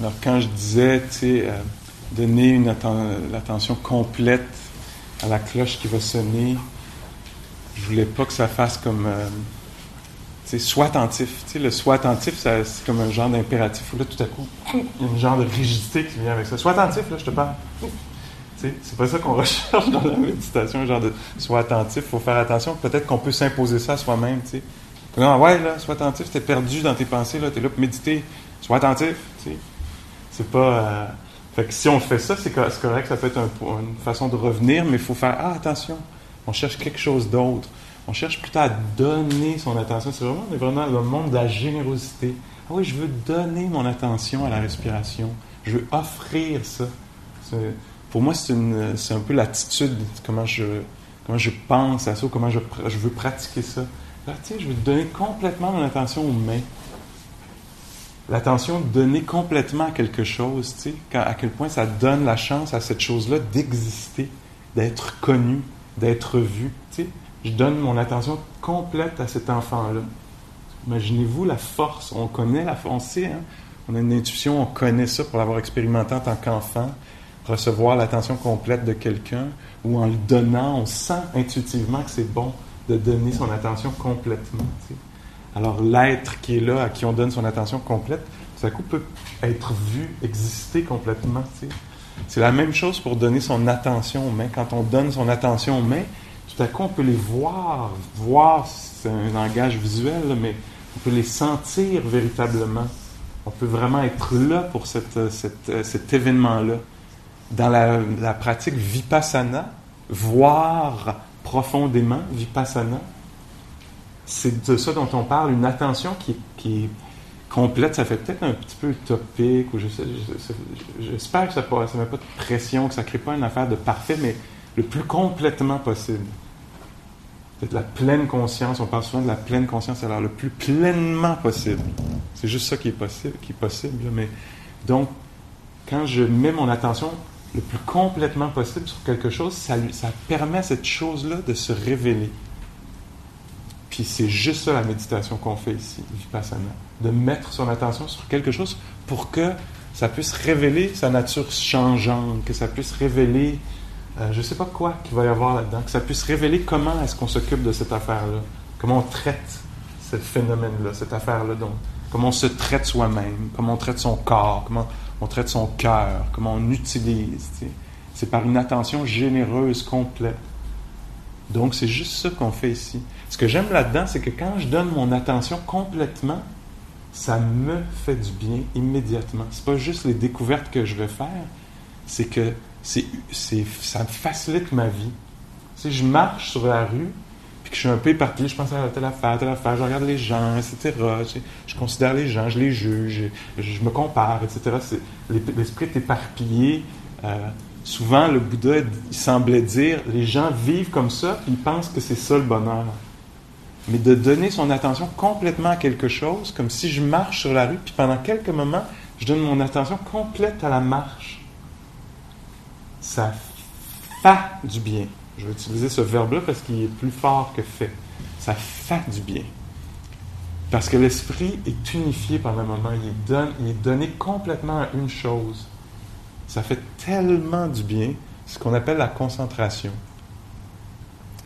Alors quand je disais, euh, donner une atten- l'attention complète à la cloche qui va sonner, je voulais pas que ça fasse comme, euh, sois attentif. Le sois attentif, c'est comme un genre d'impératif où là, tout à coup, il y a une genre de rigidité qui vient avec ça. Sois attentif, là, je te parle. C'est pas ça qu'on recherche dans la méditation, un genre de sois attentif, faut faire attention. Peut-être qu'on peut s'imposer ça à soi-même, tu. Non, ouais, là, sois attentif, t'es perdu dans tes pensées, là, t'es là pour méditer, sois attentif, tu sais. C'est pas. euh, Fait que si on fait ça, c'est co- c'est correct, ça peut être un- une façon de revenir, mais il faut faire Ah, attention, on cherche quelque chose d'autre. On cherche plutôt à donner son attention. C'est vraiment, on vraiment le monde de la générosité. Ah oui, je veux donner mon attention à la respiration. Je veux offrir ça. Pour moi, c'est un peu l'attitude, comment je, comment je pense à ça, comment je, je veux pratiquer ça. Là, tu sais, je veux donner complètement mon attention aux mains l'attention donnée complètement à quelque chose, tu sais, à quel point ça donne la chance à cette chose-là d'exister, d'être connue, d'être vue, tu sais. Je donne mon attention complète à cet enfant-là. Imaginez-vous la force, on connaît la force, on sait, hein? on a une intuition, on connaît ça pour l'avoir expérimenté en tant qu'enfant, recevoir l'attention complète de quelqu'un, ou en le donnant, on sent intuitivement que c'est bon de donner son attention complètement. Alors l'être qui est là, à qui on donne son attention complète, tout à coup peut être vu, exister complètement. C'est la même chose pour donner son attention aux mains. Quand on donne son attention aux mains, tout à coup on peut les voir. Voir, c'est un langage visuel, mais on peut les sentir véritablement. On peut vraiment être là pour cet événement-là. Dans la pratique vipassana, voir profondément, vipassana, c'est de ça dont on parle, une attention qui, est complète. Ça fait peut-être un petit peu utopique, ou je je j'espère que ça ne met pas de pression, que ça ne crée pas une affaire de parfait, mais le plus complètement possible. Peut-être la pleine conscience, on parle souvent de la pleine conscience, alors le plus pleinement possible. C'est juste ça qui est possible, qui est possible. Mais donc, quand je mets mon attention le plus complètement possible sur quelque chose, ça, ça permet à cette chose-là de se révéler. Puis c'est juste ça la méditation qu'on fait ici, Vipassana. De mettre son attention sur quelque chose pour que ça puisse révéler sa nature changeante, que ça puisse révéler, euh, je ne sais pas quoi qu'il va y avoir là-dedans, que ça puisse révéler comment est-ce qu'on s'occupe de cette affaire-là, comment on traite ce phénomène-là, cette affaire-là, donc comment on se traite soi-même, comment on traite son corps, comment on traite son cœur, comment on utilise. C'est par une attention généreuse, complète. Donc, c'est juste ça qu'on fait ici. Ce que j'aime là-dedans, c'est que quand je donne mon attention complètement, ça me fait du bien immédiatement. C'est pas juste les découvertes que je vais faire, c'est que c'est, ça me facilite ma vie. Sais, je marche sur la rue, puis que je suis un peu éparpillé, je pense à telle affaire, telle affaire, je regarde les gens, etc. Je considère les gens, je les juge, je, me compare, etc. L'esprit est éparpillé. Euh, souvent, le Bouddha, semblait dire, les gens vivent comme ça, puis ils pensent que c'est ça le bonheur. Mais de donner son attention complètement à quelque chose, comme si je marche sur la rue, puis pendant quelques moments, je donne mon attention complète à la marche. Ça fait du bien. Je vais utiliser ce verbe-là parce qu'il est plus fort que fait. Ça fait du bien. Parce que l'esprit est unifié pendant un moment. Il est, il est donné complètement à une chose. Ça fait tellement du bien, ce qu'on appelle la concentration.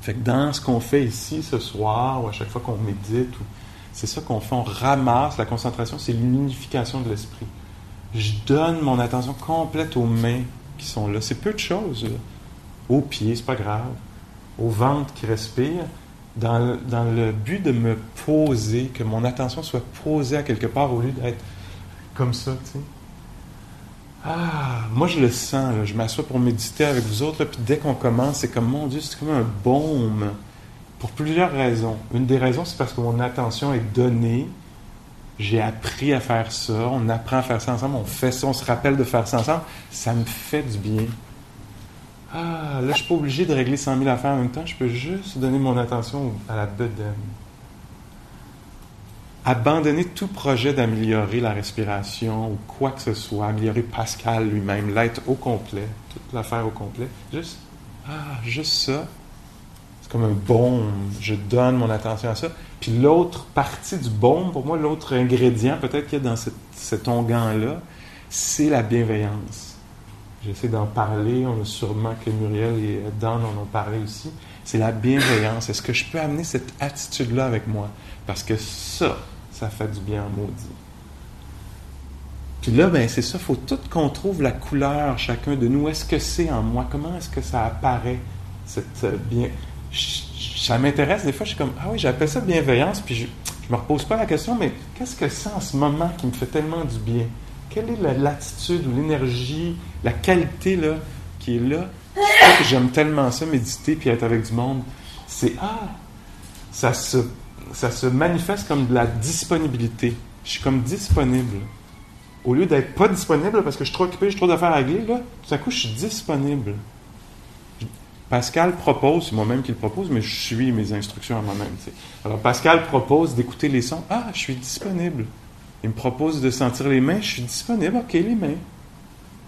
Fait dans ce qu'on fait ici ce soir, ou à chaque fois qu'on médite, c'est ça qu'on fait, on ramasse la concentration, c'est l'unification de l'esprit. Je donne mon attention complète aux mains qui sont là. C'est peu de choses. Aux pieds, c'est pas grave. Au ventre qui respire, dans le, dans le but de me poser, que mon attention soit posée à quelque part au lieu d'être comme ça, tu sais. Ah, moi je le sens, je m'assois pour méditer avec vous autres, puis dès qu'on commence, c'est comme, mon Dieu, c'est comme un baume, pour plusieurs raisons. Une des raisons, c'est parce que mon attention est donnée. J'ai appris à faire ça, on apprend à faire ça ensemble, on fait ça, on se rappelle de faire ça ensemble, ça me fait du bien. Ah, là, je suis pas obligé de régler 100 000 affaires en même temps, je peux juste donner mon attention à la bedaine. Abandonner tout projet d'améliorer la respiration ou quoi que ce soit, améliorer Pascal lui-même, l'être au complet, toute l'affaire au complet, juste, ah, juste ça, c'est comme un baume, je donne mon attention à ça. Puis l'autre partie du baume, pour moi, l'autre ingrédient peut-être qu'il y a dans cet onguent-là, c'est la bienveillance. J'essaie d'en parler. On a sûrement que Muriel et Dan en ont parlé aussi. C'est la bienveillance. Est-ce que je peux amener cette attitude-là avec moi? Parce que ça, ça fait du bien en maudit. Puis là, ben, c'est ça, il faut tout qu'on trouve la couleur, chacun de nous. Est-ce que c'est en moi? Comment est-ce que ça apparaît, cette bien... Ça m'intéresse, des fois, je suis comme, ah oui, j'appelle ça bienveillance, puis je ne me repose pas la question, mais qu'est-ce que c'est en ce moment qui me fait tellement du bien? quelle est l'attitude ou l'énergie, la qualité là, qui est là? que j'aime tellement ça, méditer puis être avec du monde. C'est Ah, ça se, ça se manifeste comme de la disponibilité. Je suis comme disponible. Au lieu d'être pas disponible parce que je suis trop occupé, j'ai trop d'affaires à régler, là, tout à coup, je suis disponible. Pascal propose, c'est moi-même qui le propose, mais je suis mes instructions à moi-même. Alors, Pascal propose d'écouter les sons. Ah, je suis disponible. Il me propose de sentir les mains, je suis disponible, ok, les mains.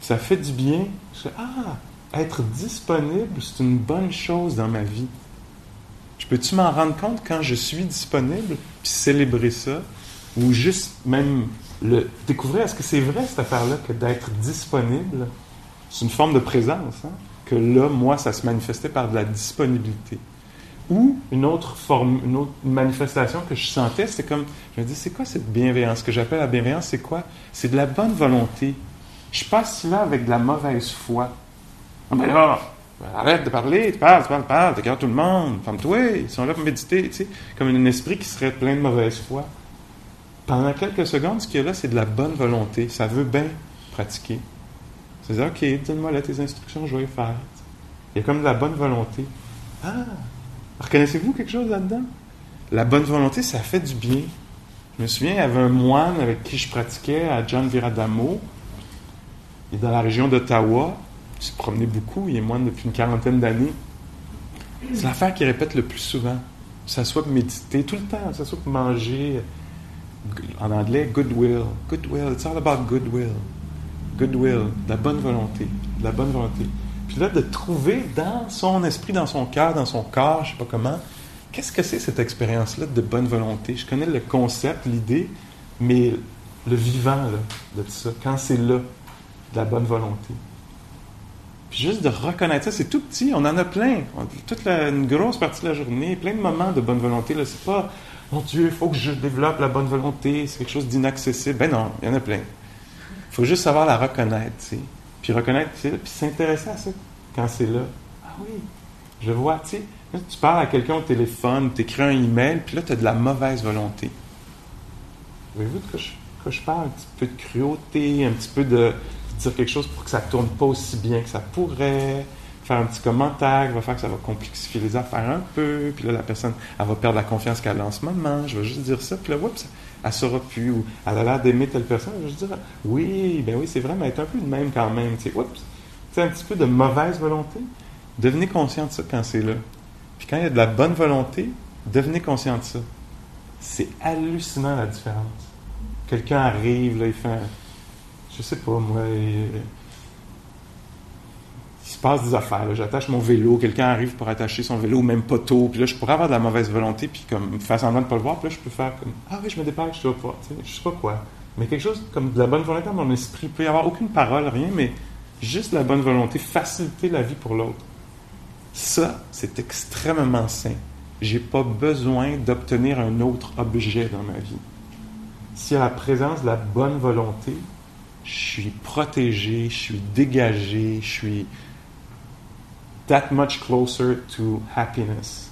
Ça fait du bien. Je ah, être disponible, c'est une bonne chose dans ma vie. Je peux-tu m'en rendre compte quand je suis disponible, puis célébrer ça, ou juste même le découvrir, est-ce que c'est vrai cette affaire-là, que d'être disponible, c'est une forme de présence, hein? que là, moi, ça se manifestait par de la disponibilité. Ou une autre forme, une autre manifestation que je sentais, c'est comme, je me dis, c'est quoi cette bienveillance? Ce que j'appelle la bienveillance, c'est quoi? C'est de la bonne volonté. Je passe là avec de la mauvaise foi. Ah ben là, arrête de parler, tu parles, tu parles, tu parles, tu regardes tout le monde, ferme-toi, ils sont là pour méditer, tu sais, comme un esprit qui serait plein de mauvaise foi. Pendant quelques secondes, ce qu'il y a là, c'est de la bonne volonté. Ça veut bien pratiquer. C'est OK, donne-moi là tes instructions, je vais faire. Il y a comme de la bonne volonté. Ah, Reconnaissez-vous quelque chose là-dedans? La bonne volonté, ça fait du bien. Je me souviens, il y avait un moine avec qui je pratiquais à John Viradamo. Il est dans la région d'Ottawa. Se promenait beaucoup. Il est moine depuis une quarantaine d'années. C'est l'affaire qu'il répète le plus souvent. Ça soit pour méditer tout le temps, ça soit pour manger. En anglais, goodwill. Goodwill. It's all about goodwill. Goodwill. De la bonne volonté. De la bonne volonté. Puis là, de trouver dans son esprit, dans son cœur, dans son corps, je ne sais pas comment, qu'est-ce que c'est cette expérience-là de bonne volonté? Je connais le concept, l'idée, mais le vivant là, de tout ça, quand c'est là, de la bonne volonté. Puis juste de reconnaître ça, c'est tout petit, on en a plein. Toute une grosse partie de la journée, plein de moments de bonne volonté. Là, c'est pas, mon Dieu, il faut que je développe la bonne volonté, c'est quelque chose d'inaccessible. Ben non, il y en a plein. Il faut juste savoir la reconnaître. Puis reconnaître, puis s'intéresser à ça quand c'est là. Ah oui, je vois, tu sais, tu parles à quelqu'un au téléphone, tu écris un email, puis là, tu as de la mauvaise volonté. Voyez-vous de quoi je, parle? Un petit peu de cruauté, un petit peu de, dire quelque chose pour que ça ne tourne pas aussi bien que ça pourrait, faire un petit commentaire qui va faire que ça va complexifier les affaires un peu, puis là, la personne, elle va perdre la confiance qu'elle a en ce moment, je vais juste dire ça, puis là, oups, elle saura plus, ou elle a l'air d'aimer telle personne, je vais juste dire, oui, ben oui, c'est vrai, mais elle est un peu de même quand même, tu sais, oups, c'est un petit peu de mauvaise volonté. Devenez conscient de ça quand c'est là. Puis quand il y a de la bonne volonté, devenez conscient de ça. C'est hallucinant la différence. Quelqu'un arrive, là, il fait un, Je sais pas, moi. Il, se passe des affaires. J'attache mon vélo, quelqu'un arrive pour attacher son vélo, même poteau, puis là, je pourrais avoir de la mauvaise volonté, puis comme faire semblant de pas le voir, puis là, je peux faire comme Ah oui, je me dépêche, je sais pas, je sais pas quoi. Mais quelque chose comme de la bonne volonté dans mon esprit. Il peut y avoir aucune parole, rien, mais juste la bonne volonté, faciliter la vie pour l'autre. Ça, c'est extrêmement sain. J'ai pas besoin d'obtenir un autre objet dans ma vie. S'il y a la présence de la bonne volonté, je suis protégé, je suis dégagé, je suis that much closer to happiness.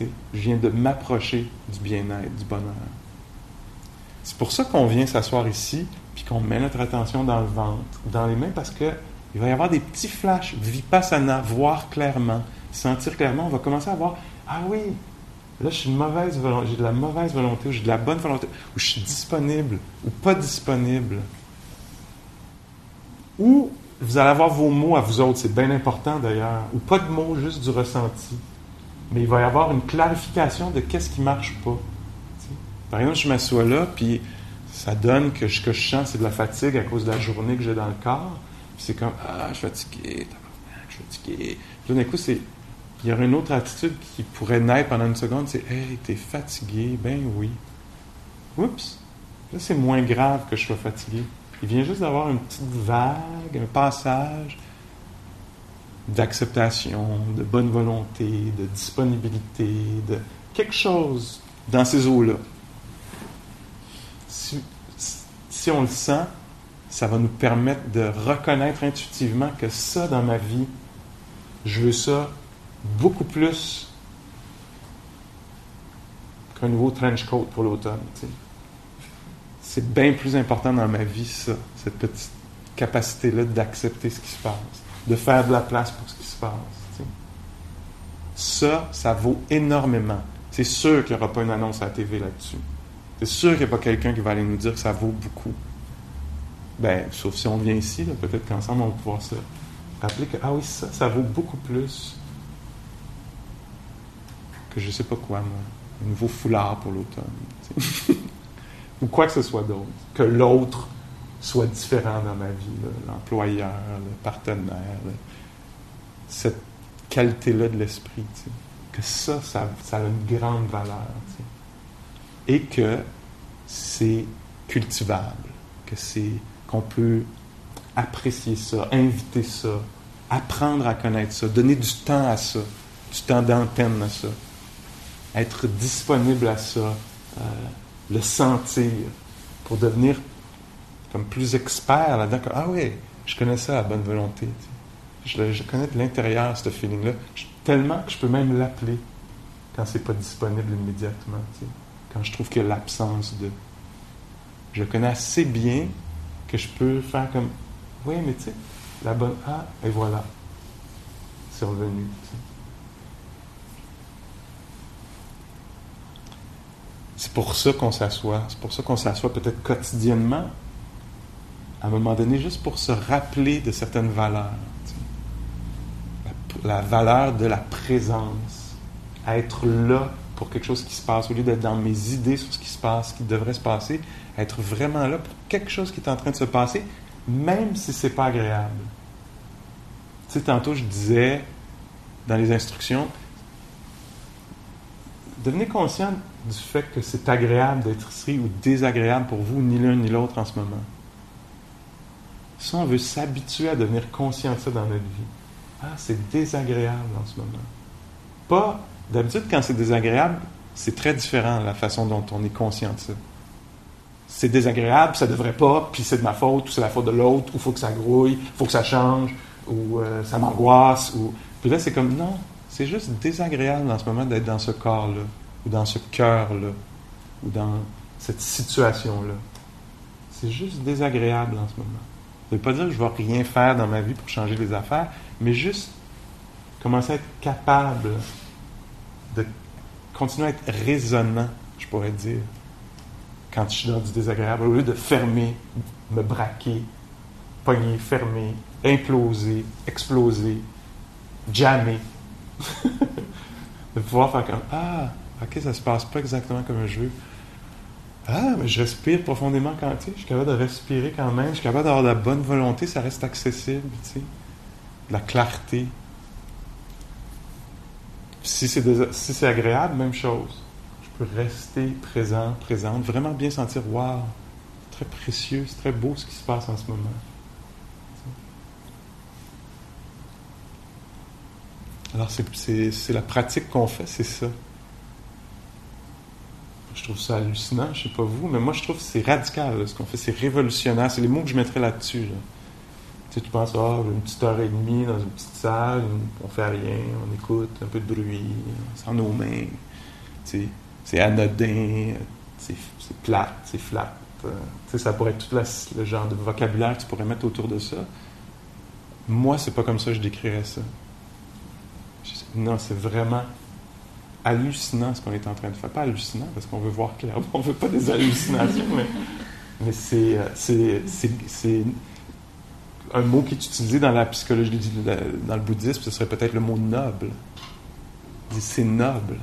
je viens de m'approcher du bien-être, du bonheur. C'est pour ça qu'on vient s'asseoir ici, puis qu'on met notre attention dans le ventre, dans les mains, parce que il va y avoir des petits flashs, vipassana, voir clairement, sentir clairement. On va commencer à voir, ah oui, Là, je suis mauvaise volonté, j'ai de la mauvaise volonté, ou j'ai de la bonne volonté, ou je suis disponible, ou pas disponible. Ou vous allez avoir vos mots à vous autres, c'est bien important d'ailleurs, ou pas de mots, juste du ressenti. Mais il va y avoir une clarification de qu'est-ce qui marche pas. Par exemple, je m'assois là, puis ça donne que ce que je sens, c'est de la fatigue à cause de la journée que j'ai dans le corps. Puis c'est comme, ah, je suis fatigué, je suis fatigué. Puis d'un coup, c'est, il y aurait une autre attitude qui pourrait naître pendant une seconde, c'est, hey, t'es fatigué, ben oui. Oups, là, c'est moins grave que je sois fatigué. Il vient juste d'avoir une petite vague, un passage d'acceptation, de bonne volonté, de disponibilité, de quelque chose dans ces eaux-là. Si, on le sent, ça va nous permettre de reconnaître intuitivement que ça, dans ma vie, je veux ça beaucoup plus qu'un nouveau trench coat pour l'automne c'est bien plus important dans ma vie, ça, cette petite capacité-là d'accepter ce qui se passe, de faire de la place pour ce qui se passe. Ça, ça vaut énormément. C'est sûr qu'il n'y aura pas une annonce à la TV là-dessus. C'est sûr qu'il n'y a pas quelqu'un qui va aller nous dire que ça vaut beaucoup. Ben, sauf si on vient ici, peut-être qu'ensemble on va pouvoir se rappeler que, ah oui, ça, ça vaut beaucoup plus que je ne sais pas quoi, moi. Un nouveau foulard pour l'automne. ou quoi que ce soit d'autre, que l'autre soit différent dans ma vie, l'employeur, le partenaire, cette qualité-là de l'esprit, que ça, ça, a une grande valeur, et que c'est cultivable, que c'est qu'on peut apprécier ça, inviter ça, apprendre à connaître ça, donner du temps à ça, du temps d'antenne à ça, être disponible à ça. Euh, le sentir, pour devenir comme plus expert là-dedans. Ah oui, je connais ça à bonne volonté. Je, connais de l'intérieur ce feeling-là, tellement que je peux même l'appeler quand c'est pas disponible immédiatement. Quand je trouve qu'il y a l'absence de. Je connais assez bien que je peux faire comme Oui, mais tu sais, la bonne. Ah, et voilà. C'est revenu. C'est pour ça qu'on s'assoit. C'est pour ça qu'on s'assoit peut-être quotidiennement, à un moment donné, juste pour se rappeler de certaines valeurs. La, valeur de la présence, être là pour quelque chose qui se passe, au lieu d'être dans mes idées sur ce qui se passe, ce qui devrait se passer, être vraiment là pour quelque chose qui est en train de se passer, même si c'est pas agréable. Tu sais, tantôt je disais dans les instructions, devenez conscient du fait que c'est agréable d'être ici ou désagréable pour vous, ni l'un ni l'autre en ce moment. Si on veut s'habituer à devenir conscient de ça dans notre vie, ah, c'est désagréable en ce moment. Pas, d'habitude, quand c'est désagréable, c'est très différent la façon dont on est conscient de ça. C'est désagréable, ça devrait pas, puis c'est de ma faute, ou c'est la faute de l'autre, ou faut que ça grouille, il faut que ça change, ou euh, ça m'angoisse, ou... Puis là, c'est comme, non, c'est juste désagréable en ce moment d'être dans ce corps-là ou dans ce cœur-là, ou dans cette situation-là. C'est juste désagréable en ce moment. Ça ne veut pas dire que je ne vais rien faire dans ma vie pour changer les affaires, mais juste commencer à être capable de continuer à être raisonnant, je pourrais dire, quand je suis dans du désagréable, au lieu de fermer, me braquer, pogner, fermer, imploser, exploser, jammer. de pouvoir faire comme Ah, OK, ça se passe pas exactement comme je veux. Ah, mais je respire profondément quand, tu sais, je suis capable de respirer quand même, je suis capable d'avoir de la bonne volonté, ça reste accessible, tu sais. De la clarté. Si c'est, si agréable, même chose. Je peux rester présent, présente, vraiment bien sentir, waouh, très précieux, c'est très beau ce qui se passe en ce moment. Alors, c'est la pratique qu'on fait, c'est ça. Je trouve ça hallucinant, je sais pas vous, mais moi je trouve que c'est radical ce qu'on fait, c'est révolutionnaire, c'est les mots que je mettrais là-dessus. Tu, sais, tu penses, ah, une petite heure et demie dans une petite salle, on fait rien, on écoute un peu de bruit, sans nos mains. C'est anodin, c'est plate, c'est flat. Euh, tu sais, ça pourrait être tout le genre de vocabulaire que tu pourrais mettre autour de ça. Moi, c'est pas comme ça que je décrirais ça. Non, c'est vraiment hallucinant ce qu'on est en train de faire. Pas hallucinant parce qu'on veut voir clairement, on veut pas des hallucinations, mais, c'est, c'est, un mot qui est utilisé dans la psychologie, dans le bouddhisme, ce serait peut-être le mot noble. C'est noble.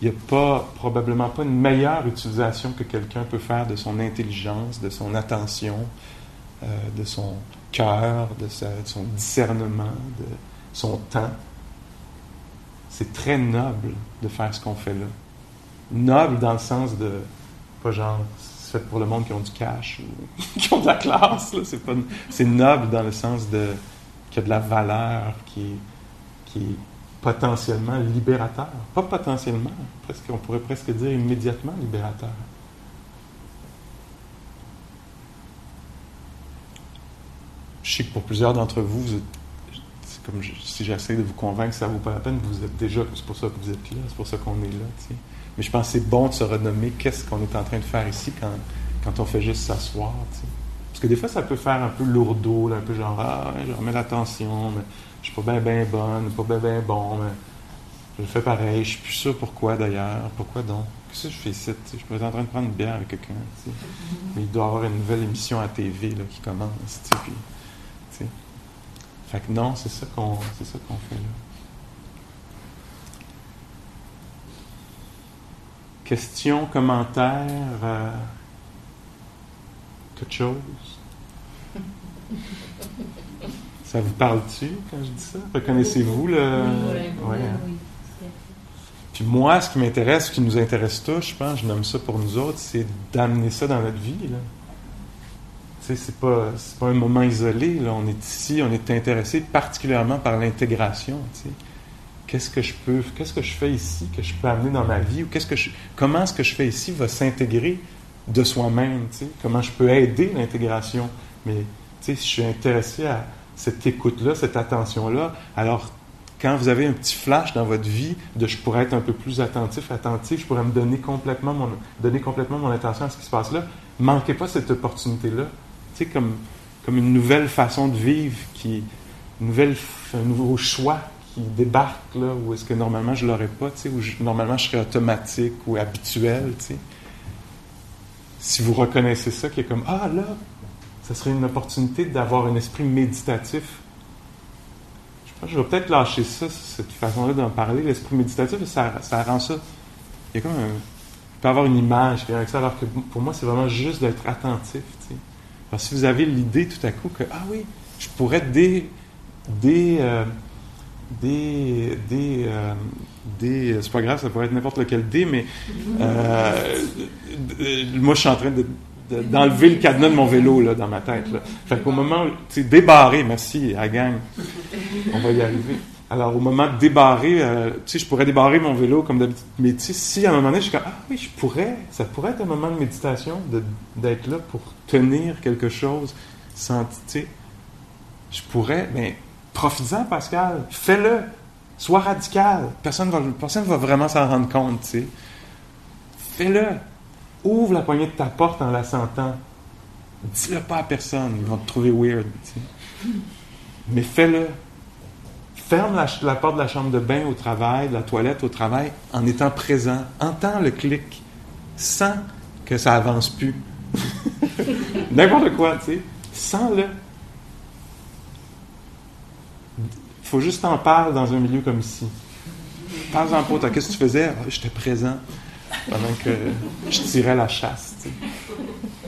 Il n'y a pas, probablement pas une meilleure utilisation que quelqu'un peut faire de son intelligence, de son attention, euh, de son cœur, de, son discernement, de son temps. C'est très noble de faire ce qu'on fait là. Noble dans le sens de, pas genre, c'est fait pour le monde qui ont du cash ou qui ont de la classe. C'est, noble dans le sens de qu'il y a de la valeur qui, est potentiellement libérateur. Pas potentiellement, presque, on pourrait presque dire immédiatement libérateur. je sais que pour plusieurs d'entre vous, c'est comme si j'essaie de vous convaincre ça vaut pas la peine, vous êtes déjà, c'est pour ça que vous êtes là, c'est pour ça qu'on est là. Mais je pense que c'est bon de se renommer qu'est-ce qu'on est en train de faire ici quand, quand on fait juste s'asseoir. Parce que des fois, ça peut faire un peu lourdeau, un peu genre, ah, je remets l'attention, mais je suis pas bien ben bonne, pas bien bon, mais je fais pareil, je suis plus sûr pourquoi d'ailleurs, pourquoi donc? Qu'est-ce que je fais ici? Je peux être en train de prendre une bière avec quelqu'un. Mais il doit y avoir une nouvelle émission à TV qui commence. Fait que non, c'est ça qu'on c'est ça qu'on fait là. Question, commentaire, euh, quelque chose? Ça vous parle-tu quand je dis ça? Reconnaissez-vous le. Oui, Puis moi, ce qui m'intéresse, ce qui nous intéresse tous, je pense, je nomme ça pour nous autres, c'est d'amener ça dans notre vie. Là c'est pas, pas un moment isolé. Là. On est ici, on est intéressé particulièrement par l'intégration. Qu'est-ce que je peux, qu'est-ce que je fais ici que je peux amener dans ma vie ou qu'est-ce que je, comment ce que je fais ici va s'intégrer de soi-même. Comment je peux aider l'intégration? Mais si je suis intéressé à cette écoute-là, cette attention-là, alors quand vous avez un petit flash dans votre vie de je pourrais être un peu plus attentif, attentif, je pourrais me donner complètement mon, donner complètement mon attention à ce qui se passe là, manquez pas cette opportunité-là comme, comme une nouvelle façon de vivre, qui, nouvelle, un nouveau choix qui débarque, là, où est-ce que normalement je ne l'aurais pas, où normalement je serais automatique ou habituel. Si vous reconnaissez ça, qui est comme, ah là, ça serait une opportunité d'avoir un esprit méditatif. Je pense que je vais peut-être lâcher ça, cette façon-là d'en parler, l'esprit méditatif, ça, ça rend ça. Il y a comme un, peut avoir une image avec ça, alors que pour moi, c'est vraiment juste d'être attentif. Si vous avez l'idée tout à coup que, ah oui, je pourrais des, des, euh, des, des, euh, des c'est pas grave, ça pourrait être n'importe lequel dé, mais euh, moi je suis en train de, d'enlever le cadenas de mon vélo là, dans ma tête. Là. Fait qu'au moment, tu sais, débarrer, merci à gang, on va y arriver. Alors, au moment de débarrer, euh, je pourrais débarrer mon vélo comme d'habitude. Mais si à un moment donné, je suis comme, ah oui, je pourrais, ça pourrait être un moment de méditation, d'être là pour tenir quelque chose sans, tu sais, je pourrais, mais profites-en, Pascal, fais-le, sois radical. Personne personne va vraiment s'en rendre compte, tu sais. Fais-le. Ouvre la poignée de ta porte en la sentant. Dis-le pas à personne, ils vont te trouver weird. Mais fais-le ferme la, porte de la chambre de bain au travail, de la toilette au travail, en étant présent. Entends le clic, sans que ça avance plus. N'importe quoi, tu sais. Sens-le. Faut juste en parler dans un milieu comme ici. Parle-en pas, qu'est-ce que tu faisais? Ah, j'étais présent pendant que je tirais la chasse.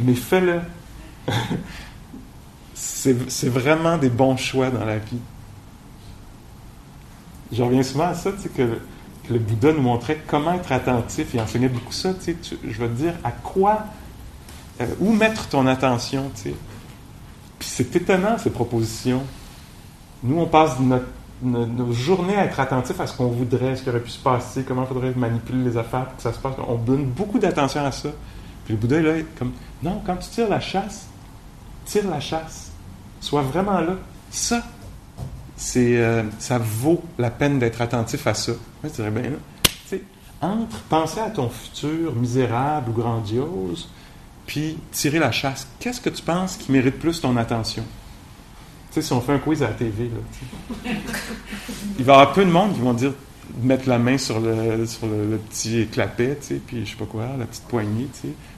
Mais fais-le. C'est vraiment des bons choix dans la vie. Je reviens souvent à ça, tu sais, que, le Bouddha nous montrait comment être attentif. Il enseignait beaucoup ça, tu sais. je vais te dire à quoi, euh, où mettre ton attention, tu sais. Puis c'est étonnant, ces propositions. Nous, on passe nos journées à être attentif à ce qu'on voudrait, ce qui aurait pu se passer, comment il faudrait manipuler les affaires pour que ça se passe. On donne beaucoup d'attention à ça. Puis le Bouddha, là, comme, non, quand tu tires la chasse, tire la chasse. Sois vraiment là. Ça, euh, ça vaut la peine d'être attentif à ça. Moi, je dirais bien, là, entre penser à ton futur misérable ou grandiose, puis tirer la chasse, qu'est-ce que tu penses qui mérite plus ton attention? Tu sais, si on fait un quiz à la TV, il va y avoir peu de monde qui vont dire mettre la main sur le, sur le, petit clapet, puis je sais pas quoi, la petite poignée,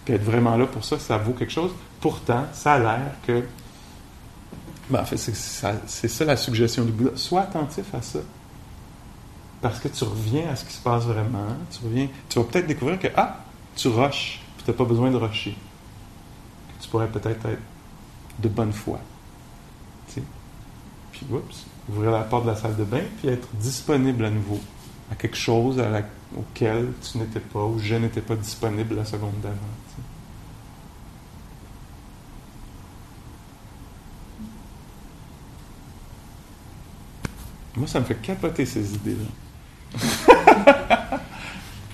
puis être vraiment là pour ça, ça vaut quelque chose. Pourtant, ça a l'air que. Ben, en fait, c'est ça, la suggestion du Bouddha. Sois attentif à ça. Parce que tu reviens à ce qui se passe vraiment. Tu reviens. Tu vas peut-être découvrir que, ah, tu rushes, puis tu n'as pas besoin de rusher. Tu pourrais peut-être être de bonne foi. Puis, oups, ouvrir la porte de la salle de bain, puis être disponible à nouveau à quelque chose auquel tu n'étais pas, ou je n'étais pas disponible la seconde d'avant. Moi, ça me fait capoter ces idées-là.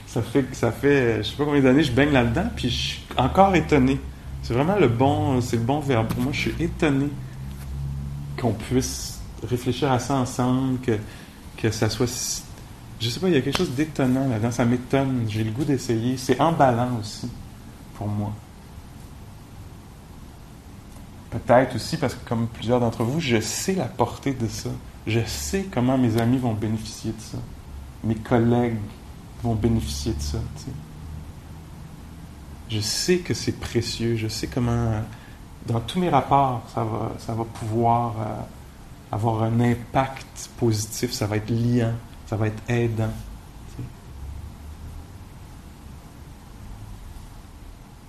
ça fait, ça fait, je sais pas combien d'années je baigne là-dedans, puis je suis encore étonné. C'est vraiment le bon, c'est le bon verbe. Pour moi, je suis étonné qu'on puisse réfléchir à ça ensemble, que, que ça soit je sais pas, il y a quelque chose d'étonnant là-dedans. Ça m'étonne. J'ai le goût d'essayer. C'est emballant aussi pour moi. Peut-être aussi parce que, comme plusieurs d'entre vous, je sais la portée de ça. Je sais comment mes amis vont bénéficier de ça. Mes collègues vont bénéficier de ça. Je sais que c'est précieux. Je sais comment, dans tous mes rapports, ça va, pouvoir euh, avoir un impact positif. Ça va être liant ça va être aidant.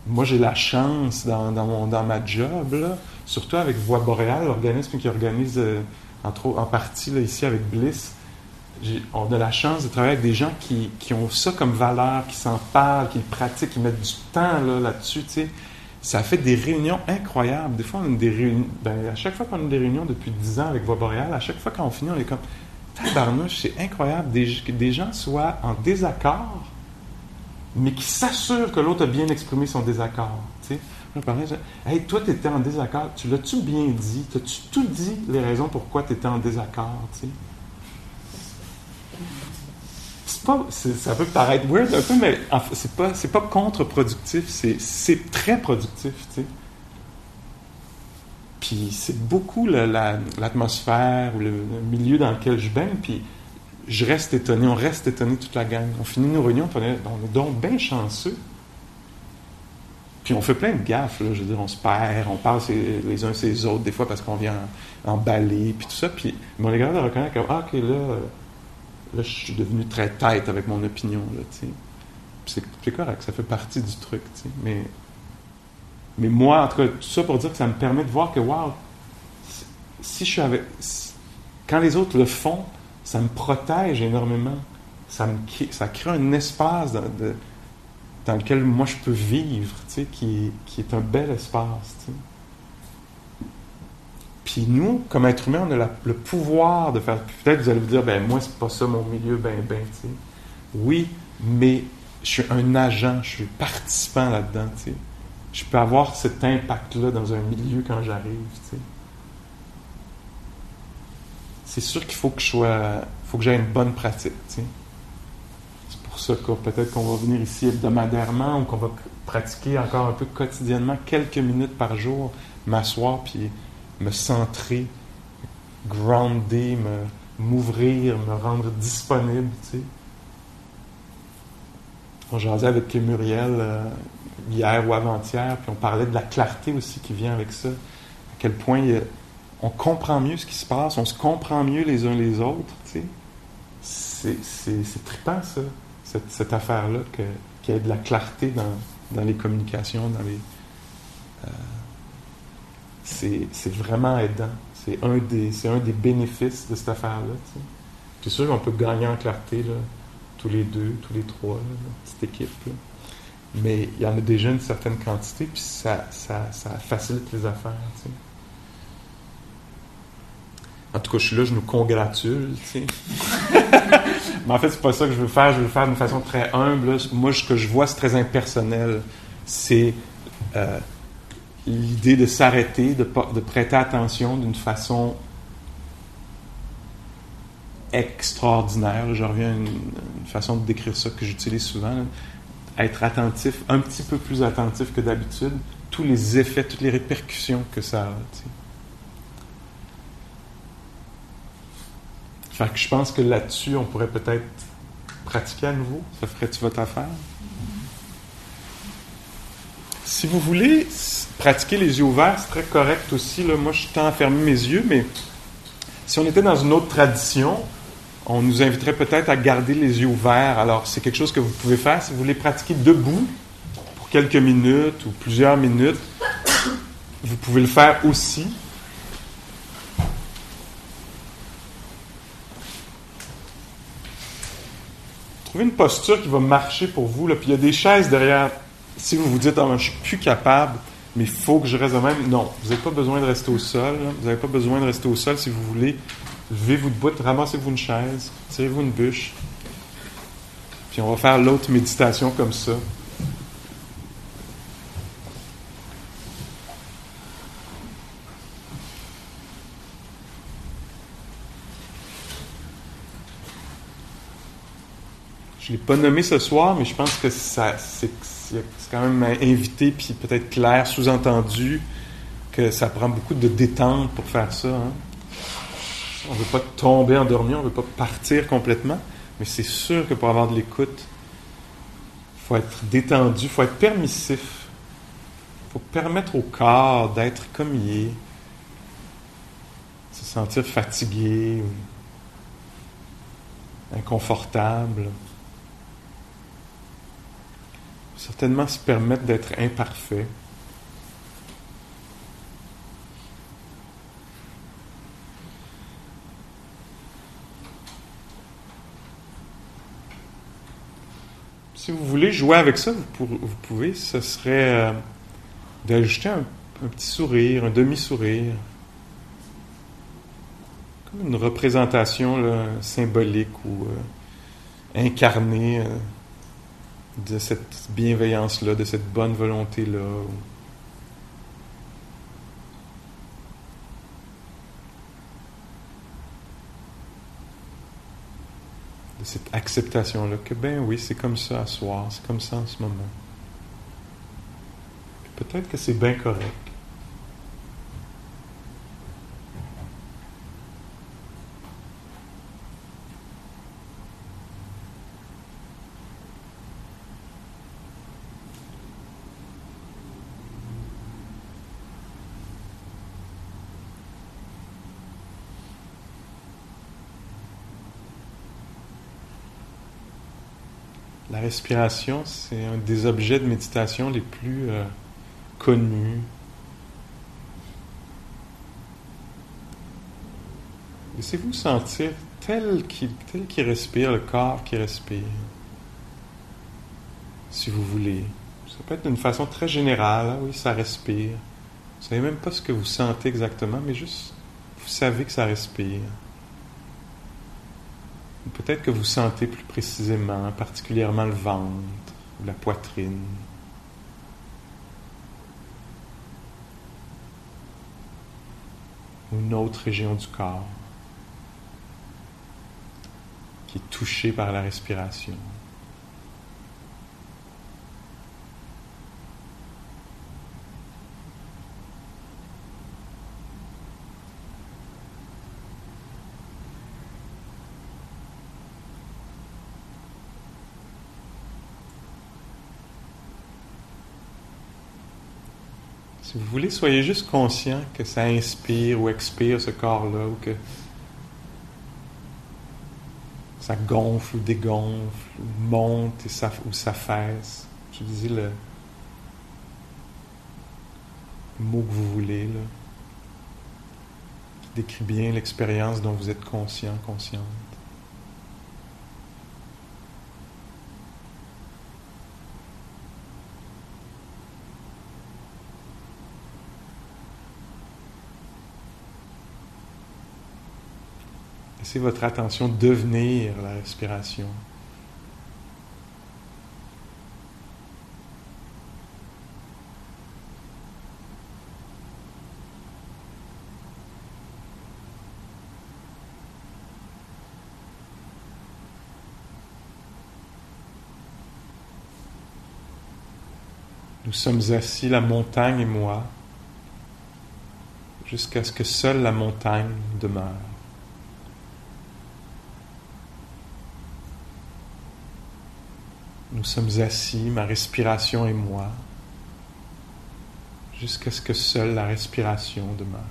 Moi, j'ai la chance dans, dans, ma job, surtout avec Voix Boréale, l'organisme qui organise euh, en, partie ici avec Bliss. On a la chance de travailler avec des gens qui, ont ça comme valeur, qui s'en parlent, qui pratiquent, qui mettent du temps là-dessus. ça fait des réunions incroyables. Des fois, on a des réunions. Ben, à chaque fois qu'on a des réunions depuis 10 ans avec Voix Boréale, à chaque fois qu'on finit, on est comme tabarnouche, c'est incroyable que des gens soient en désaccord, mais qui s'assurent que l'autre a bien exprimé son désaccord. Tu sais, je parlais, hey, toi, tu étais en désaccord, tu l'as-tu bien dit? T'as-tu tout dit les raisons pourquoi tu étais en désaccord? Pas, ça peut paraître weird un peu, mais c'est pas, pas contre-productif, c'est très productif. Tu sais. Puis c'est beaucoup l'atmosphère ou le, milieu dans lequel je baigne. Puis je reste étonné, on reste étonné toute la gang. On finit nos réunions, on est, donc bien chanceux. Puis on fait plein de gaffes, là, je veux dire, on se perd, on parle les uns ces autres, des fois parce qu'on vient emballer, puis tout ça. Puis mais on est capable de reconnaître que, ah, ok, là, là, je suis devenu très tête avec mon opinion, là, tu sais. c'est correct, ça fait partie du truc. Mais mais moi, en tout cas, tout ça pour dire que ça me permet de voir que, wow, si je suis avec. quand les autres le font, ça me protège énormément. Ça, me, ça crée un espace dans, lequel moi je peux vivre, tu sais, qui, est un bel espace. Tu sais. Puis nous, comme être humain, on a le pouvoir de faire. Peut-être vous allez vous dire, ben moi, c'est pas ça mon milieu, ben, ben, tu sais. Oui, mais je suis un agent, je suis participant là-dedans, tu sais je peux avoir cet impact-là dans un milieu quand j'arrive. C'est sûr qu'il faut que je sois, faut que j'aie une bonne pratique. C'est pour ça que peut-être qu'on va venir ici hebdomadairement ou qu'on va pratiquer encore un peu quotidiennement, quelques minutes par jour, m'asseoir puis me centrer, grounder, me, m'ouvrir, me rendre disponible. Tu sais. On jasait avec Muriel euh, hier ou avant-hier, puis on parlait de la clarté aussi qui vient avec ça. À quel point on comprend mieux ce qui se passe, on se comprend mieux les uns les autres. C'est trippant, ça, cette, affaire-là, qu'il y ait de la clarté dans, les communications, dans les. Euh, c'est vraiment aidant. C'est un, des, un bénéfices de cette affaire-là. Tu sais. C'est sûr qu'on peut gagner en clarté, là, tous les deux, tous les trois, cette équipe. Là mais il y en a déjà une certaine quantité, puis ça, ça facilite les affaires. En tout cas, je suis là, je nous congratule. mais en fait, c'est pas ça que je veux faire. Je veux le faire d'une façon très humble. Moi, ce que je vois, c'est très impersonnel. C'est euh, l'idée de s'arrêter, de, de prêter attention d'une façon extraordinaire. Je reviens à une, façon de décrire ça que j'utilise souvent être attentif, un petit peu plus attentif que d'habitude, tous les effets, toutes les répercussions que ça a. Fait que je pense que là-dessus, on pourrait peut-être pratiquer à nouveau. Ça ferait-tu votre affaire? Si vous voulez pratiquer les yeux ouverts, c'est très correct aussi. Moi, je tends à fermer mes yeux, mais si on était dans une autre tradition, on nous inviterait peut-être à garder les yeux ouverts. Alors, c'est quelque chose que vous pouvez faire si vous voulez pratiquer debout pour quelques minutes ou plusieurs minutes. Vous pouvez le faire aussi. Une posture qui va marcher pour vous. Là. Puis il y a des chaises derrière. Si vous vous dites, ah, je suis plus capable, mais il faut que je reste de même. Non, vous n'avez pas besoin de rester au sol. Vous n'avez pas besoin de rester au sol si vous voulez. Levez-vous debout, ramassez-vous une chaise, tirez-vous une bûche. Puis on va faire l'autre méditation comme ça. Je ne l'ai pas nommé ce soir, mais je pense que c'est, quand même invité, puis peut-être clair, sous-entendu, que ça prend beaucoup de détente pour faire ça. Hein. On ne veut pas tomber endormi, on ne veut pas partir complètement, mais c'est sûr que pour avoir de l'écoute, il faut être détendu, il faut être permissif. Il faut permettre au corps d'être comme il est, se sentir fatigué, inconfortable certainement se permettre d'être imparfait. Si vous voulez jouer avec ça, vous, pouvez, ce serait euh, d'ajouter un, petit sourire, un demi-sourire, comme une représentation symbolique ou euh, incarnée. Euh, de cette bienveillance-là, de cette bonne volonté-là. De cette acceptation-là, que ben oui, c'est comme ça à soir, c'est comme ça en ce moment. Peut-être que c'est bien correct. La respiration, c'est un des objets de méditation les plus euh, connus. Laissez-vous sentir tel qu'il respire, le corps qui respire, si vous voulez. Ça peut être d'une façon très générale, hein, oui, ça respire. Vous ne savez même pas ce que vous sentez exactement, mais juste, vous savez que ça respire. Peut-être que vous sentez plus précisément, particulièrement le ventre ou la poitrine. Ou une autre région du corps qui est touchée par la respiration. Si vous voulez, soyez juste conscient que ça inspire ou expire ce corps-là, ou que ça gonfle ou dégonfle, ou monte ou s'affaisse. Utilisez le, le mot que vous voulez, qui décrit bien l'expérience dont vous êtes conscient, consciente. Laissez votre attention devenir la respiration. Nous sommes assis, la montagne et moi, jusqu'à ce que seule la montagne demeure. Nous sommes assis, ma respiration et moi, jusqu'à ce que seule la respiration demeure.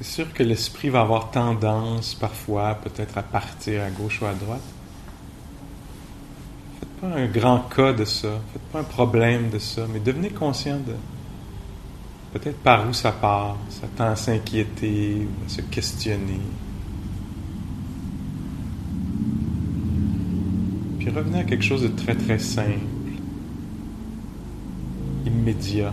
C'est sûr que l'esprit va avoir tendance parfois peut-être à partir à gauche ou à droite. Faites pas un grand cas de ça, faites pas un problème de ça, mais devenez conscient de peut-être par où ça part, ça tend à s'inquiéter, à se questionner. Puis revenez à quelque chose de très très simple, immédiat.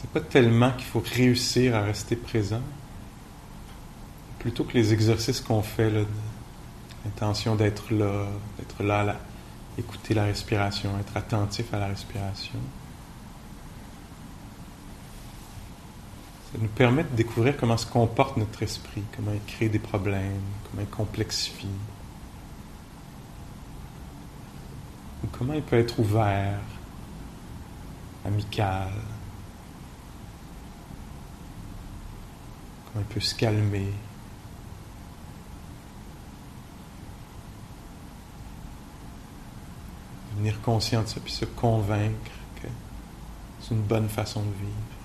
C'est pas tellement qu'il faut réussir à rester présent, plutôt que les exercices qu'on fait, L'intention d'être là, d'être là, là, écouter la respiration, être attentif à la respiration. Ça nous permet de découvrir comment se comporte notre esprit, comment il crée des problèmes, comment il complexifie. Ou comment il peut être ouvert, amical. Il peut se calmer. Devenir conscient de ça, puis se convaincre que c'est une bonne façon de vivre.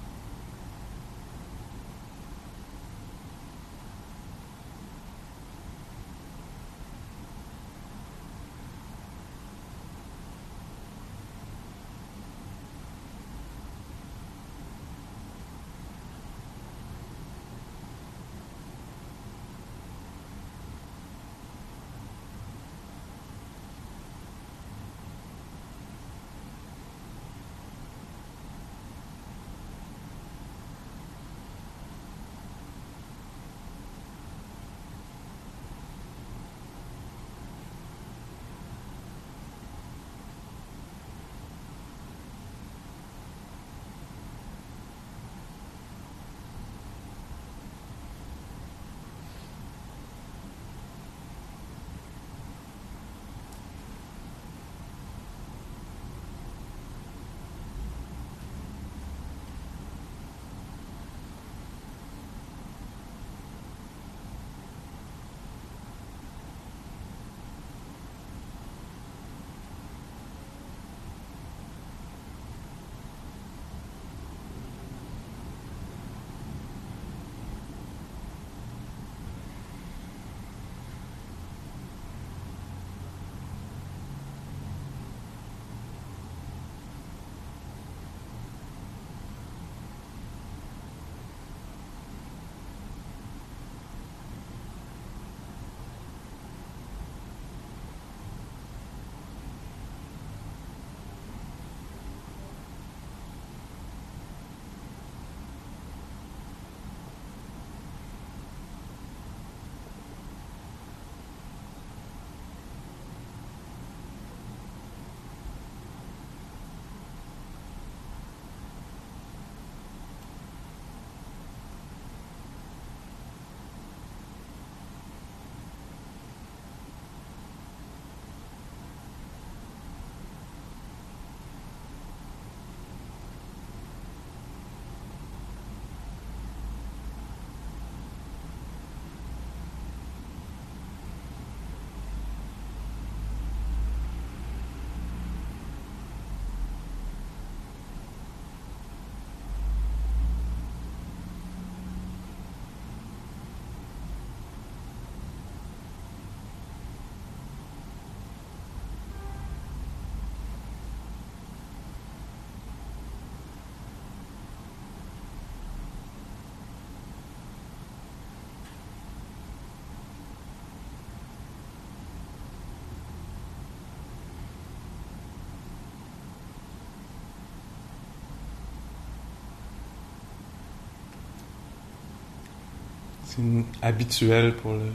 C'est habituel pour le,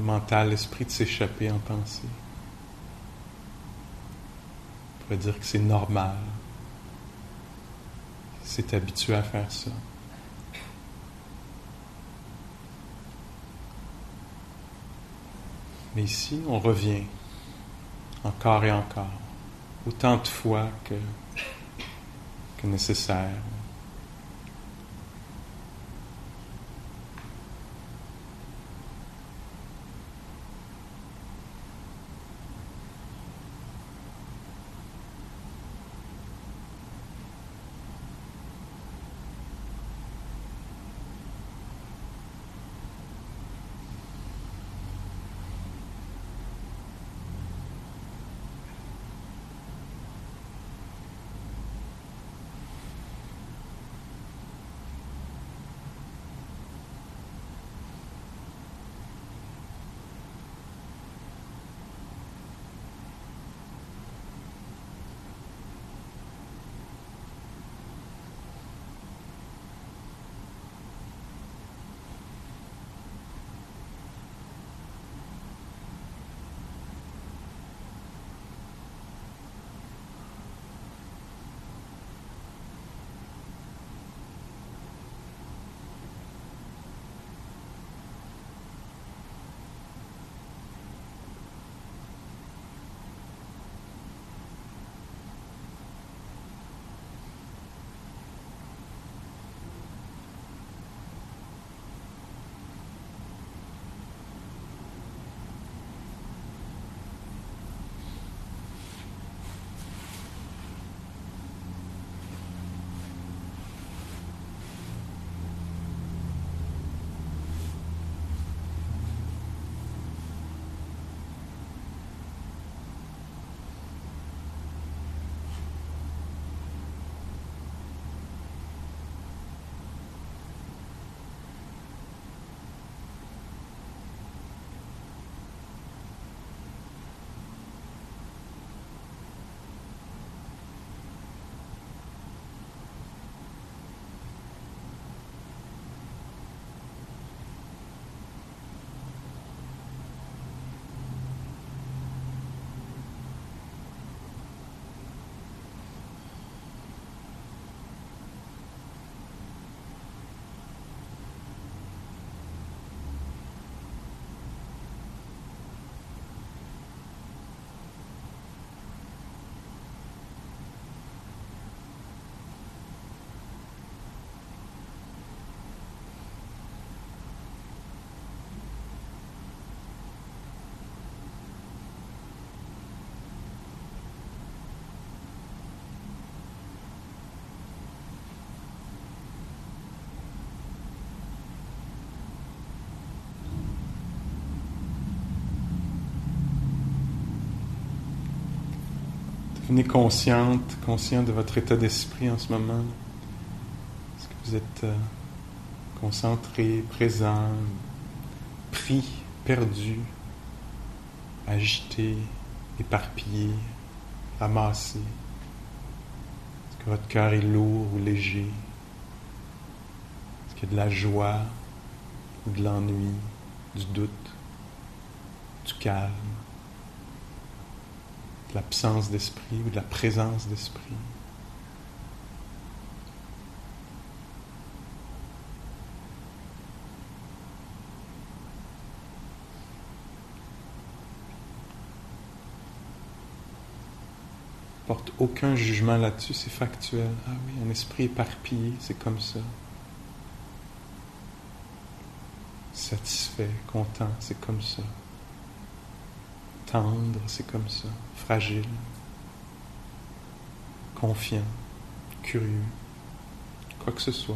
mental, l'esprit de s'échapper en pensée. On pourrait dire que c'est normal. C'est habitué à faire ça. Mais ici, on revient encore et encore, autant de fois que nécessaire. Devenez consciente, conscient de votre état d'esprit en ce moment? Est-ce que vous êtes euh, concentré, présent, pris, perdu, agité, éparpillé, ramassé? Est-ce que votre cœur est lourd ou léger? Est-ce qu'il y a de la joie ou de l'ennui, du doute, du calme? De l'absence d'esprit ou de la présence d'esprit. porte aucun jugement là-dessus, c'est factuel. Ah oui, un esprit éparpillé, c'est comme ça. Satisfait, content, c'est comme ça tendre, c'est comme ça, fragile, confiant, curieux, quoi que ce soit.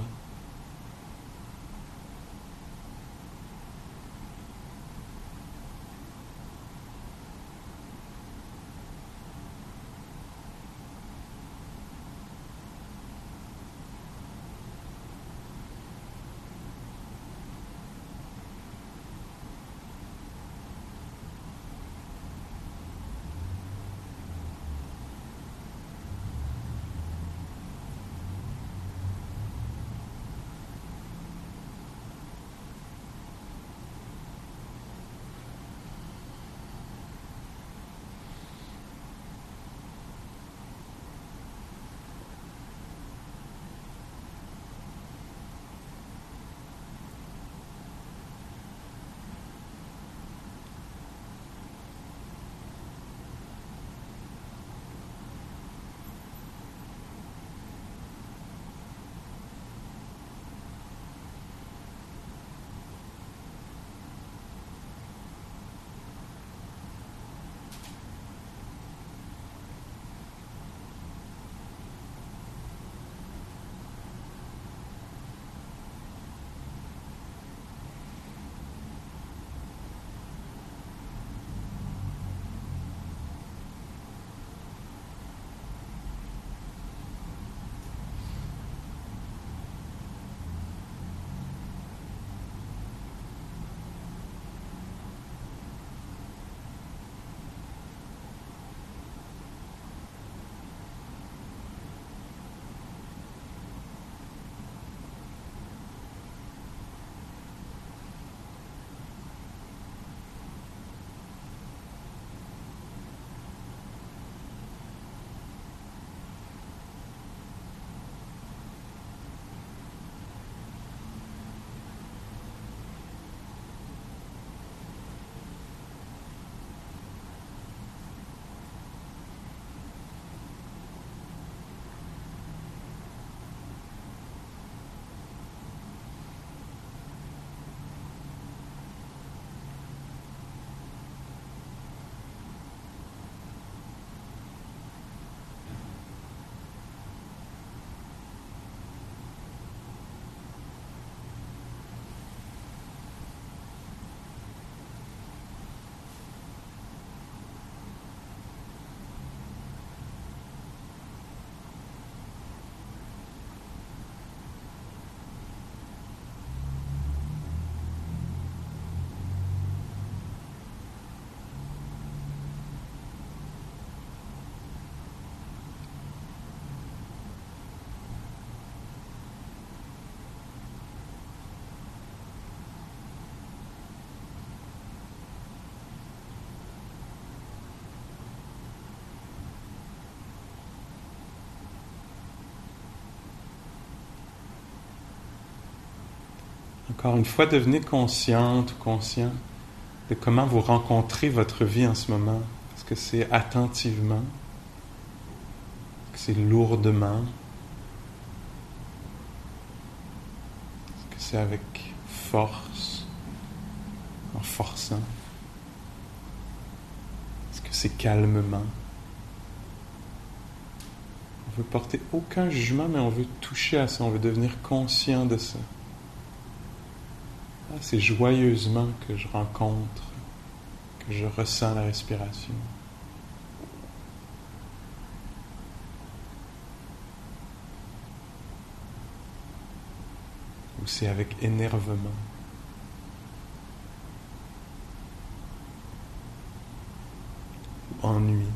Encore une fois, devenez consciente ou conscient de comment vous rencontrez votre vie en ce moment. Est-ce que c'est attentivement? Est-ce que c'est lourdement? Est-ce que c'est avec force, en forçant? Est-ce que c'est calmement? On veut porter aucun jugement, mais on veut toucher à ça, on veut devenir conscient de ça. C'est joyeusement que je rencontre, que je ressens la respiration. Ou c'est avec énervement. Ou ennui.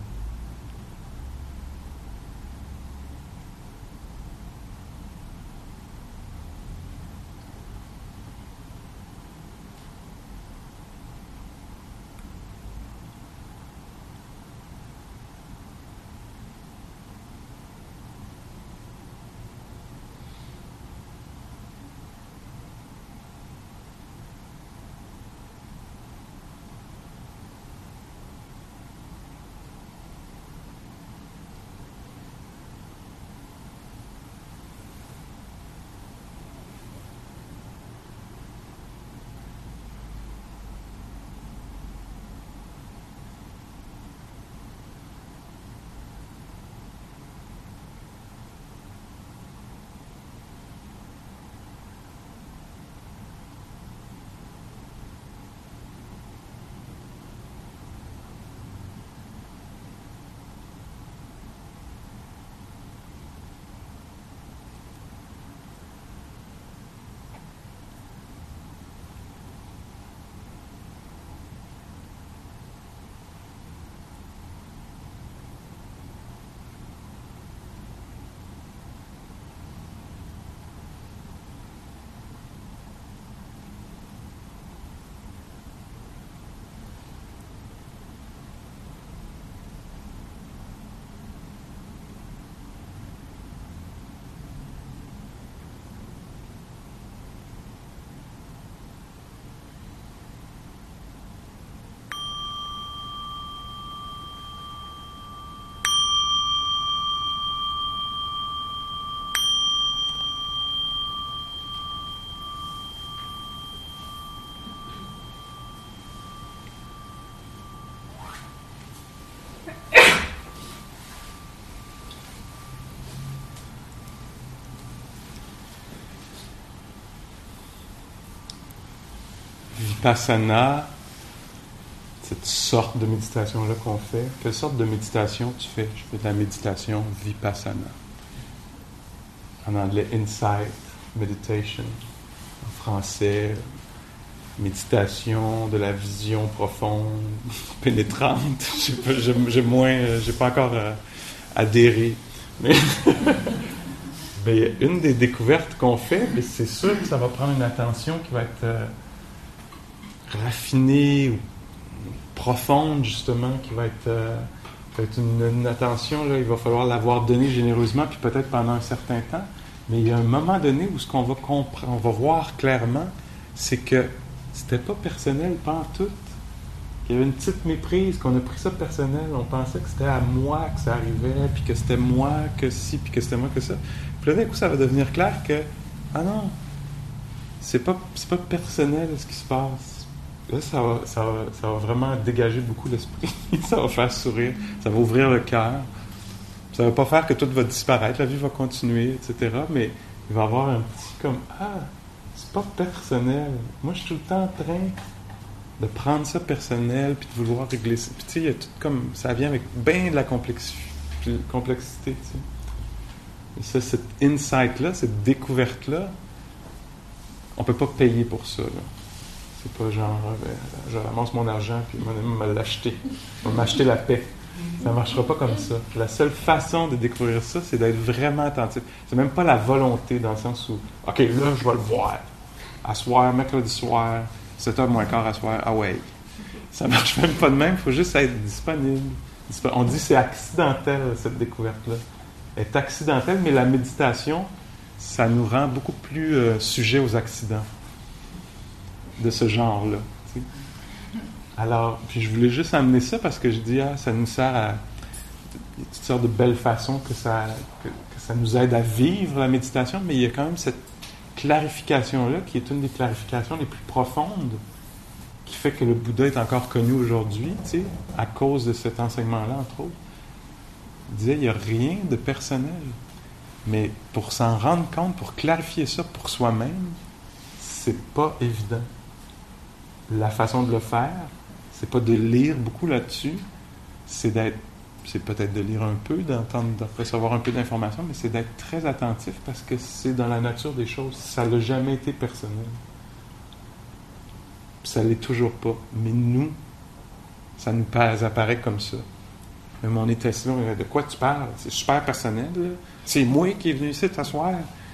Vipassana, cette sorte de méditation-là qu'on fait, quelle sorte de méditation tu fais? Je fais de la méditation Vipassana. En anglais, Insight Meditation. En français, méditation de la vision profonde, pénétrante. J'ai moins, j'ai pas encore euh, adhéré. Mais, mais, une des découvertes qu'on fait, c'est sûr que ça va prendre une attention qui va être euh, raffinée ou profonde, justement, qui va être, euh, une, attention, là, il va falloir l'avoir donnée généreusement, puis peut-être pendant un certain temps. Mais il y a un moment donné où ce qu'on va comprendre, on va voir clairement, c'est que c'était pas personnel, pas en tout. Il y avait une petite méprise, qu'on a pris ça personnel. On pensait que c'était à moi que ça arrivait, puis que c'était moi que si, puis que c'était moi que ça. Puis là, d'un coup, ça va devenir clair que, ah non, c'est pas, pas personnel ce qui se passe là, ça va, vraiment dégager beaucoup l'esprit. ça va faire sourire. Ça va ouvrir le cœur. Ça ne va pas faire que tout va disparaître. La vie va continuer, etc. Mais il va y avoir un petit comme Ah, c'est pas personnel. Moi, je suis tout le temps en train de prendre ça personnel puis de vouloir régler ça. Puis tu sais, tout comme. Ça vient avec bien de la complexité. tu. Et ça, cet insight-là, cette découverte-là, on ne peut pas payer pour ça. Là. C'est pas genre, euh, je ramasse mon argent puis mon ami me l'acheter. M'acheter la paix. Ça ne marchera pas comme ça. La seule façon de découvrir ça, c'est d'être vraiment attentif. C'est même pas la volonté dans le sens où, OK, là, je vais le voir. À soir, mercredi soir, 7h moins quart à soir, ah ouais. Ça marche même pas de même, il faut juste être disponible. On dit c'est accidentel, cette découverte-là. Elle est accidentelle, mais la méditation, ça nous rend beaucoup plus euh, sujets aux accidents de ce genre-là. Alors, puis je voulais juste amener ça parce que je dis, ah, ça nous sert à toutes sortes de belles façons que ça, nous aide à vivre la méditation, mais il y a quand même cette clarification-là qui est une des clarifications les plus profondes qui fait que le Bouddha est encore connu aujourd'hui, tu à cause de cet enseignement-là, entre autres. Il disait, il n'y a rien de personnel. Mais pour s'en rendre compte, pour clarifier ça pour soi-même, c'est pas évident la façon de le faire, c'est pas de lire beaucoup là-dessus, c'est d'être c'est peut-être de lire un peu, d'entendre, de recevoir un peu d'informations, mais c'est d'être très attentif parce que c'est dans la nature des choses. Ça n'a jamais été personnel. Ça l'est toujours pas. Mais nous, ça nous apparaît comme ça. Mais mon était de quoi tu parles? C'est super personnel. C'est moi qui est venu ici t'asseoir.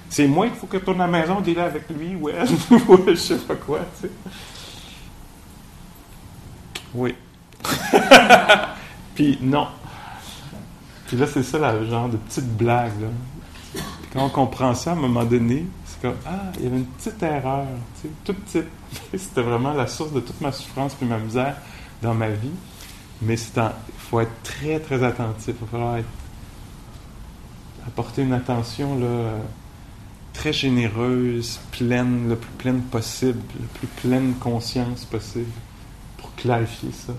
C'est moi qu'il faut que tu tournes à la maison, dis avec lui ou elle, ou je sais pas quoi. Oui. Puis non. Puis là, c'est ça, le genre de petite blague. Là. quand on comprend ça, à un moment donné, c'est comme Ah, il y avait une petite erreur, tu sais, toute petite. C'était vraiment la source de toute ma souffrance et ma misère dans ma vie. Mais il faut être très, très attentif. Il va falloir apporter une attention là, très généreuse, pleine, le plus pleine possible, le plus pleine conscience possible clarifier ça.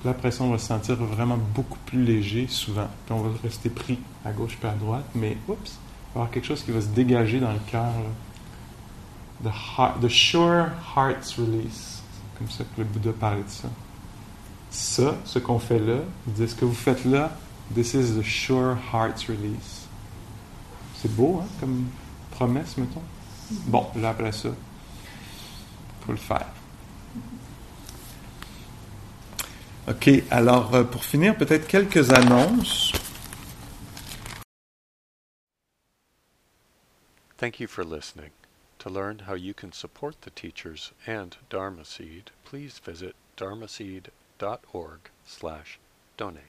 Puis après ça, on va se sentir vraiment beaucoup plus léger souvent. Puis on va rester pris à gauche puis à droite, mais oups, il va y avoir quelque chose qui va se dégager dans le cœur. The, the sure heart's release. C'est comme ça que le Bouddha parlait de ça. Ça, ce qu'on fait là, il dit ce que vous faites là, this is the sure heart's release. C'est beau, hein, comme promesse, mettons? Bon, là, après ça, il faut le faire. OK, alors euh, pour finir, peut-être quelques annonces. Thank you for listening. To learn how you can support the teachers and Dharma Seed, please visit dharmaseed.org slash donate.